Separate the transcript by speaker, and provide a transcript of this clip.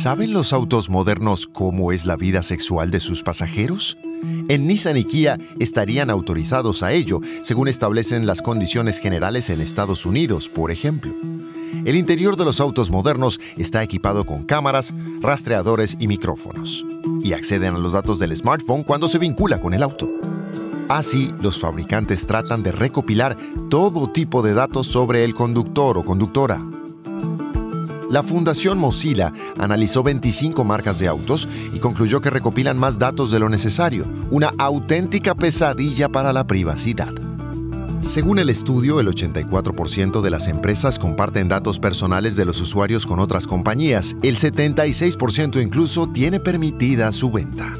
Speaker 1: ¿Saben los autos modernos cómo es la vida sexual de sus pasajeros? En Nissan y Kia estarían autorizados a ello, según establecen las condiciones generales en Estados Unidos, por ejemplo. El interior de los autos modernos está equipado con cámaras, rastreadores y micrófonos, y acceden a los datos del smartphone cuando se vincula con el auto. Así, los fabricantes tratan de recopilar todo tipo de datos sobre el conductor o conductora. La Fundación Mozilla analizó 25 marcas de autos y concluyó que recopilan más datos de lo necesario, una auténtica pesadilla para la privacidad. Según el estudio, el 84% de las empresas comparten datos personales de los usuarios con otras compañías, el 76% incluso tiene permitida su venta.